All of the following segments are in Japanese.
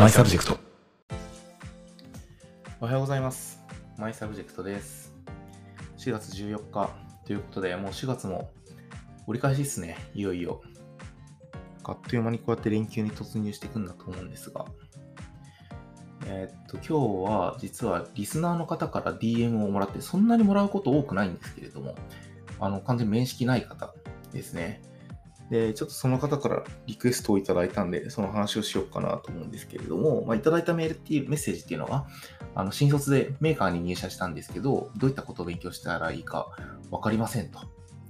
マイサブジェクト。おはようございます。マイサブジェクトです。4月14日ということで、もう4月も折り返しですね、いよいよ。あっという間にこうやって連休に突入していくんだと思うんですが、えーっと、今日は実はリスナーの方から DM をもらって、そんなにもらうこと多くないんですけれども、あの、完全に面識ない方ですね。で、ちょっとその方からリクエストをいただいたんで、その話をしようかなと思うんですけれども、まあ、いただいたメールっていう、メッセージっていうのは、あの、新卒でメーカーに入社したんですけど、どういったことを勉強したらいいかわかりませんと。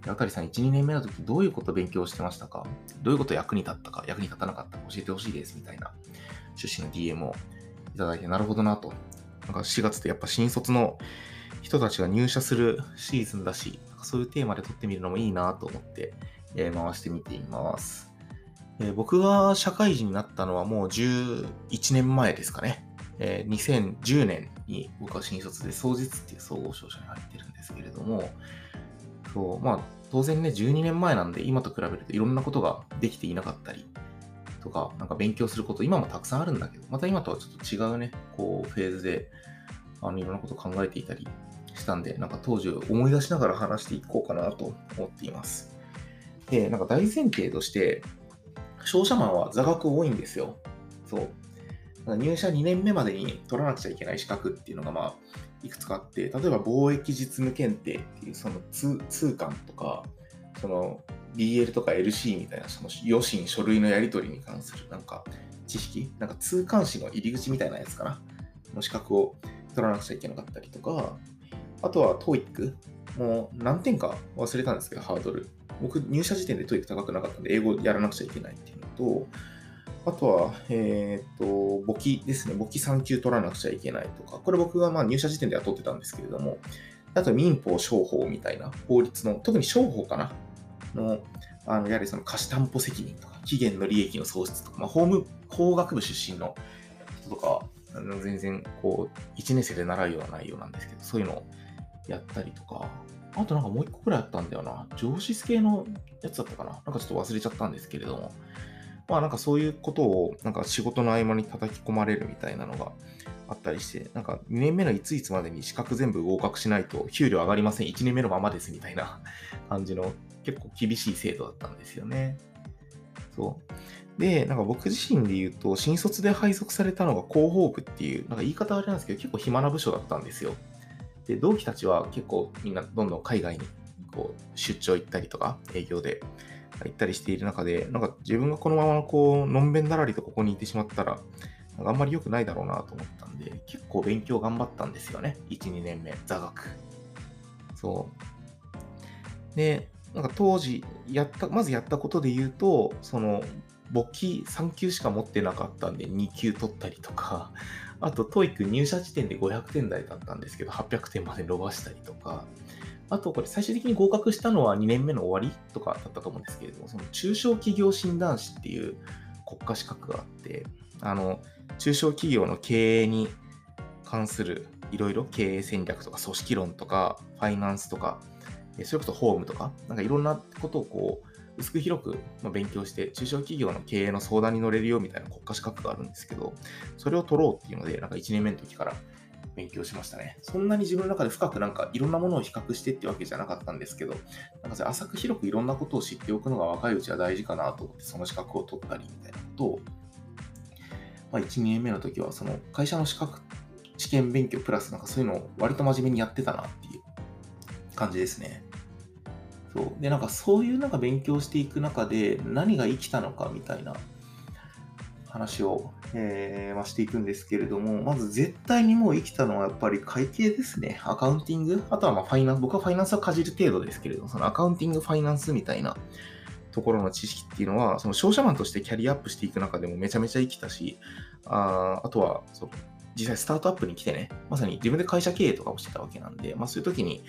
で渡さん、1、2年目の時どういうことを勉強してましたか？どういうこと役に立ったか、役に立たなかったか？教えてほしいです、みたいな趣旨の DM をいただいて、なるほどなと。なんか4月ってやっぱ新卒の人たちが入社するシーズンだし、そういうテーマで撮ってみるのもいいなと思って、えー回してみています。えー僕が社会人になったのはもう11年前ですかね。えー2010年に僕は新卒で双日っていう総合商社に入ってるんですけれども、そう、まあ当然ね、12年前なんで今と比べるといろんなことができていなかったりとか、なんか勉強すること今もたくさんあるんだけど、また今とはちょっと違うね、こうフェーズで、あの、いろんなこと考えていたりしたんで、なんか当時を思い出しながら話していこうかなと思っています。で、なんか大前提として、商社マンは座学多いんですよ。そう。入社2年目までに取らなくちゃいけない資格っていうのが、まあ、いくつかあって、例えば貿易実務検定っていう、その通通関とか、その BL とか LC みたいな、その予診、書類のやり取りに関するなんか知識、なんか通関士の入り口みたいなやつかな、の資格を取らなくちゃいけなかったりとか、あとは TOEIC、もう何点か忘れたんですけど、ハードル。僕、入社時点で TOEIC 高くなかったんで、英語やらなくちゃいけないっていうのと、あとは、えっ、と、簿記ですね。簿記3級取らなくちゃいけないとか、これ僕がまあ入社時点では取ってたんですけれども、あと民法商法みたいな法律の、特に商法かな。の、あの、やはりその貸し担保責任とか、期限の利益の創出とか、まあ、法務、法学部出身の人とか、あの全然、こう、1年生で習うような内容なんですけど、そういうのをやったりとか、あとなんかもう一個くらいあったんだよな。上司系のやつだったかな。なんかちょっと忘れちゃったんですけれども。まあなんかそういうことをなんか仕事の合間に叩き込まれるみたいなのがあったりして、なんか2年目のいついつまでに資格全部合格しないと給料上がりません。1年目のままですみたいな 感じの結構厳しい制度だったんですよね。そう。で、なんか僕自身で言うと、新卒で配属されたのが広報部っていう、なんか言い方あれなんですけど、結構暇な部署だったんですよ。で、同期たちは結構みんなどんどん海外にこう出張行ったりとか、営業で行ったりしている中で、なんか自分がこのままこう、のんべんだらりとここにいてしまったら、なんかあんまり良くないだろうなと思ったんで、結構勉強頑張ったんですよね。1、2年目、座学。そう。で、なんか当時やった、まずやったことで言うと、その、簿記3級しか持ってなかったんで2級取ったりとか、あと TOEIC 入社時点で500点台だったんですけど、800点まで伸ばしたりとか、あとこれ最終的に合格したのは2年目の終わりとかだったと思うんですけれども、その中小企業診断士っていう国家資格があって、あの、中小企業の経営に関するいろいろ経営戦略とか組織論とかファイナンスとか、それこそホームとか、なんかいろんなことをこう、薄く広く勉強して、中小企業の経営の相談に乗れるよみたいな国家資格があるんですけど、それを取ろうっていうので、なんか1年目の時から勉強しましたね。そんなに自分の中で深くなんかいろんなものを比較してってわけじゃなかったんですけど、なんか浅く広くいろんなことを知っておくのが若いうちは大事かなと思って、その資格を取ったりみたいなことを、まあ、1、2年目の時は、その会社の資格、試験勉強プラスなんかそういうのを割と真面目にやってたなっていう感じですね。そう。で、なんかそういうなんか勉強していく中で何が生きたのかみたいな話を、えーまあ、していくんですけれども、まず絶対にもう生きたのはやっぱり会計ですね。アカウンティング？あとはまあファイナンス、僕はファイナンスはかじる程度ですけれども、そのアカウンティング、ファイナンスみたいなところの知識っていうのは、その商社マンとしてキャリアアップしていく中でもめちゃめちゃ生きたし、ああとはそう実際スタートアップに来てね、まさに自分で会社経営とかをしてたわけなんで、まあそういう時に、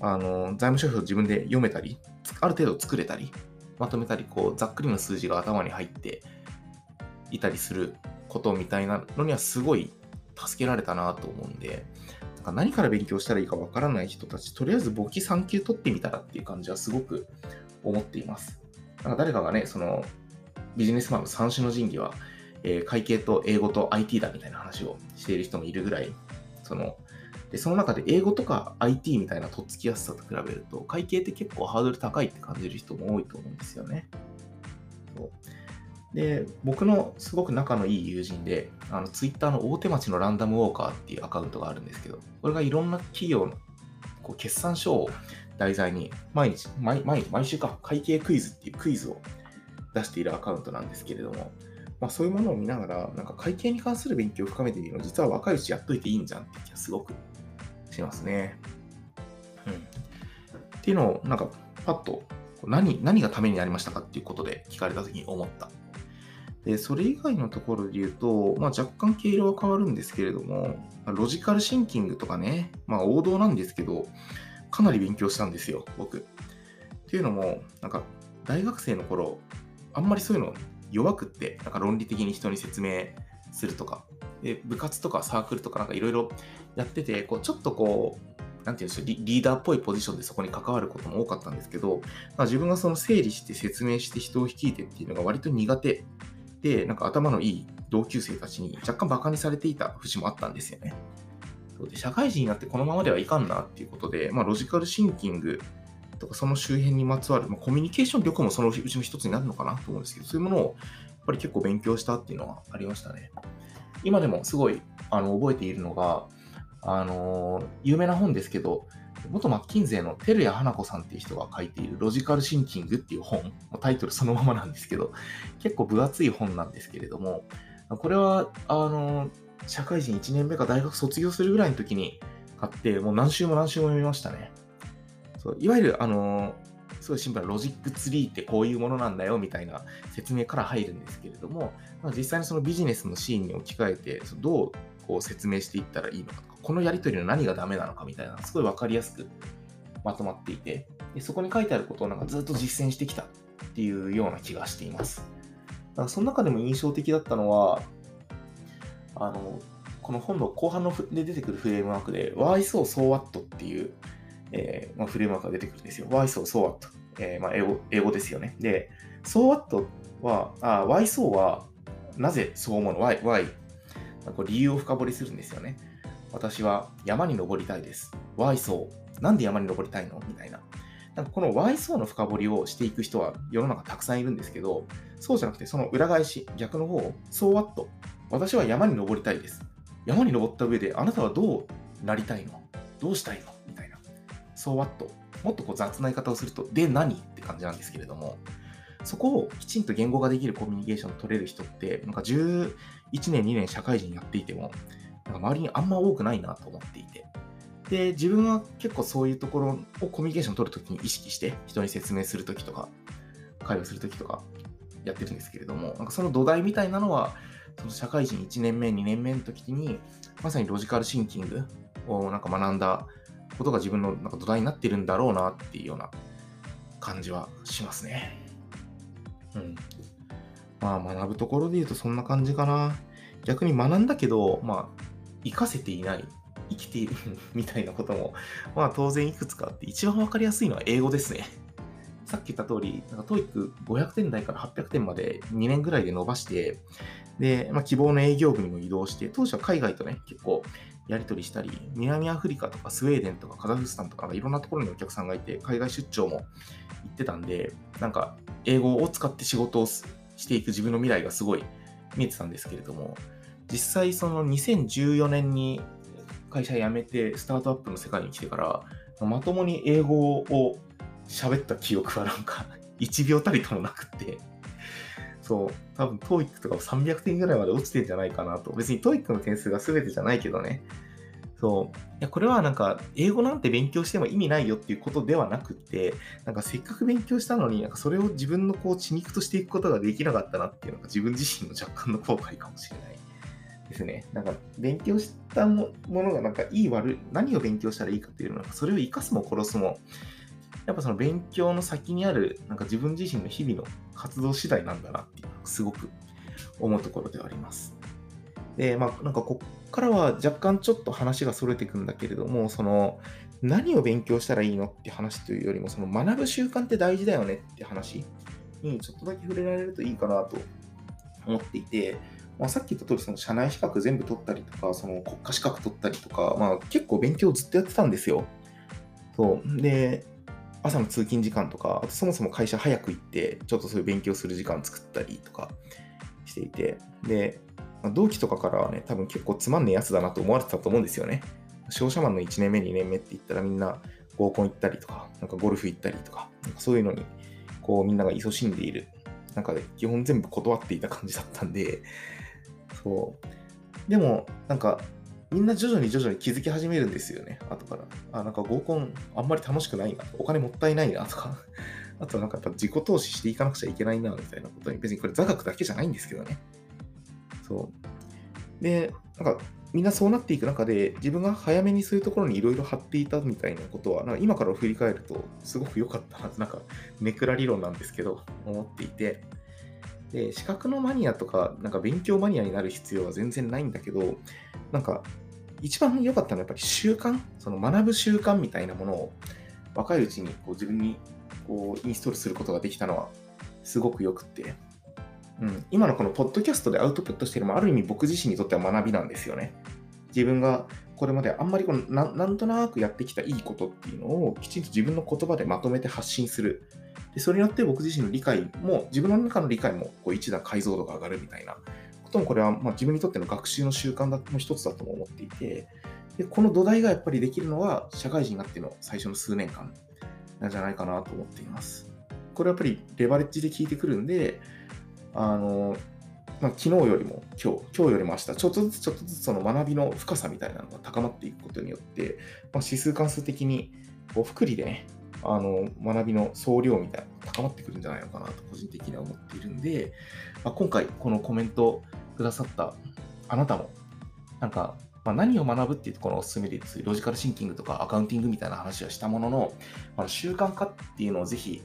あの、財務諸表を自分で読めたり、ある程度作れたり、まとめたり、こう、ざっくりの数字が頭に入っていたりすることみたいなのにはすごい助けられたなと思うんで、なんか何から勉強したらいいかわからない人たち、とりあえず簿記3級取ってみたらっていう感じはすごく思っています。なんか誰かがね、そのビジネスマンの三種の神器は、えー、会計と英語と IT だみたいな話をしている人もいるぐらい、その、でその中で英語とか IT みたいなとっつきやすさと比べると、会計って結構ハードル高いって感じる人も多いと思うんですよね。そうで、僕のすごく仲のいい友人で、あの、ツイッターの大手町のランダムウォーカーっていうアカウントがあるんですけど、これがいろんな企業のこう決算書を題材に、毎日、毎毎毎週か、会計クイズっていうクイズを出しているアカウントなんですけれども、まあ、そういうものを見ながら、なんか会計に関する勉強を深めているの、実は若いうちやっといていいんじゃんって気がすごくしますね。うん。っていうのを、なんか、パッと何、何がためになりましたかっていうことで聞かれたときに思ったで、それ以外のところで言うと、まあ、若干毛色は変わるんですけれども、ロジカルシンキングとかね、まあ王道なんですけど、かなり勉強したんですよ、僕。っていうのも、なんか大学生の頃、あんまりそういうの弱くって、なんか論理的に人に説明するとか、で部活とかサークルとかなんかいろいろやってて、こうちょっとこう、なんていうんでしょうリ、リーダーっぽいポジションでそこに関わることも多かったんですけど、まあ、自分がその整理して説明して人を率いてっていうのが割と苦手で、なんか頭のいい同級生たちに若干バカにされていた節もあったんですよね。そうで社会人になってこのままではいかんなっていうことで、まあ、ロジカルシンキングとかその周辺にまつわる、まあ、コミュニケーション力もそのうちの一つになるのかなと思うんですけど、そういうものをやっぱり結構勉強したっていうのはありましたね。今でもすごいあの覚えているのが、あのー、有名な本ですけど、元マッキンゼーの照屋花子さんっていう人が書いているロジカルシンキングっていう本、タイトルそのままなんですけど、結構分厚い本なんですけれども、これは、あの、社会人1年目か大学卒業するぐらいの時に買って、もう何周も何周も読みましたね。そういわゆる、あの、すごいシンプルなロジックツリーってこういうものなんだよみたいな説明から入るんですけれども、まあ、実際にそのビジネスのシーンに置き換えて、どうこう説明していったらいいのかとか、このやり取りの何がダメなのかみたいな、すごい分かりやすくまとまっていて、でそこに書いてあることをなんかずっと実践してきたっていうような気がしています。だからその中でも印象的だったのは、あの、この本の後半ので出てくるフレームワークで、Why so so what っていう、えーまあ、フレームワークが出てくるんですよ。Why so so what、えーまあ、英語英語ですよね。で、so what は、あ Why so はなぜそう思うの ?Why, why こう理由を深掘りするんですよね。私は山に登りたいです。Why so? なんで山に登りたいの？みたいな。なんかこの Why so の深掘りをしていく人は世の中たくさんいるんですけど、そうじゃなくてその裏返し、逆の方を So what? 私は山に登りたいです。山に登った上であなたはどうなりたいの？どうしたいの？みたいな。So what? もっとこう雑な言い方をすると、で何？って感じなんですけれども、そこをきちんと言語化できるコミュニケーションを取れる人って、なんか11年、2年社会人やっていても、なんか周りにあんま多くないなと思っていて。で、自分は結構そういうところをコミュニケーションを取るときに意識して、人に説明するときとか、会話するときとかやってるんですけれども、なんかその土台みたいなのは、その社会人1年目、2年目の時に、まさにロジカルシンキングをなんか学んだことが自分のなんか土台になってるんだろうなっていうような感じはしますね。うん。まあ学ぶところで言うとそんな感じかな。逆に学んだけど、まあ、活かせていない、生きている みたいなことも、まあ当然いくつかあって、一番わかりやすいのは英語ですね。さっき言った通り、なんか TOEIC500 点台から800点まで2年ぐらいで伸ばして、で、まあ、希望の営業部にも移動して、当時は海外とね、結構やり取りしたり、南アフリカとかスウェーデンとかカザフスタンとかいろんなところにお客さんがいて、海外出張も行ってたんで、なんか英語を使って仕事をしていく自分の未来がすごい見えてたんですけれども、実際その2014年に会社辞めてスタートアップの世界に来てからまともに英語を喋った記憶はなんか 1秒たりともなくって。そう多分 TOEIC とか300点ぐらいまで落ちてんじゃないかなと。別に TOEIC の点数が全てじゃないけどね。そう。いや、これはなんか、英語なんて勉強しても意味ないよっていうことではなくて、なんかせっかく勉強したのに、なんかそれを自分のこう血肉としていくことができなかったなっていうのが自分自身の若干の後悔かもしれないですね。なんか勉強したものがなんかいい悪い、何を勉強したらいいかっていうのは、それを生かすも殺すも、やっぱその勉強の先にある、なんか自分自身の日々の活動次第なんだなっていう、すごく思うところではあります。で、まあなんかこからは若干ちょっと話がそれていくんだけれども、その、何を勉強したらいいのって話というよりも、その学ぶ習慣って大事だよねって話にちょっとだけ触れられるといいかなと思っていて、まあ、さっき言った通り、その社内資格全部取ったりとか、その国家資格取ったりとか、まあ、結構勉強ずっとやってたんですよ。そう。で、朝の通勤時間とか、あとそもそも会社早く行って、ちょっとそういう勉強する時間作ったりとかしていて、で、同期とかからはね、多分結構つまんねえやつだなと思われてたと思うんですよね。商社マンの1年目、2年目って言ったらみんな合コン行ったりとか、なんかゴルフ行ったりとか、なんかそういうのに、こうみんなが勤しんでいる中で基本全部断っていた感じだったんで、そう。でも、なんか、みんな徐々に徐々に気づき始めるんですよね、後から。あ、なんか合コンあんまり楽しくないな、お金もったいないなとか、あとなんかやっぱ自己投資していかなくちゃいけないな、みたいなことに、別にこれ座学だけじゃないんですけどね。そう。で、なんかみんなそうなっていく中で、自分が早めにそういうところにいろいろ貼っていたみたいなことは、なんか今から振り返ると、すごく良かったな、なんか、ネクラ理論なんですけど、思っていて、で、資格のマニアとか、なんか勉強マニアになる必要は全然ないんだけど、なんか、一番良かったのはやっぱり習慣、その学ぶ習慣みたいなものを若いうちにこう自分にこうインストールすることができたのはすごく良くって、うん、今のこのポッドキャストでアウトプットしてるのもある意味僕自身にとっては学びなんですよね。自分がこれまであんまりこのなんとなくやってきたいいことっていうのをきちんと自分の言葉でまとめて発信する。でそれによって僕自身の理解も、自分の中の理解もこう一段解像度が上がるみたいなこともこれはま自分にとっての学習の習慣の一つだとも思っていて、でこの土台がやっぱりできるのは社会人になっての最初の数年間なんじゃないかなと思っています。これはやっぱりレバレッジで効いてくるんで、あの、まあ、昨日よりも今日、今日よりも明日、ちょっとずつちょっとずつその学びの深さみたいなのが高まっていくことによって、まあ、指数関数的にこう複利でね、あの学びの総量みたいなのが高まってくるんじゃないのかなと個人的には思っているんで、まあ、今回このコメントくださったあなたも、なんか、まあ、何を学ぶっていうところをお勧めでロジカルシンキングとかアカウンティングみたいな話はしたものの、まあ、習慣化っていうのをぜひ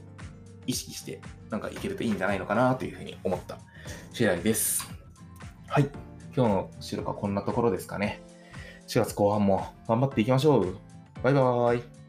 意識してなんかいけるといいんじゃないのかなというふうに思った次第です。はい。今日の白かこんなところですかね。4月後半も頑張っていきましょう。バイバーイ。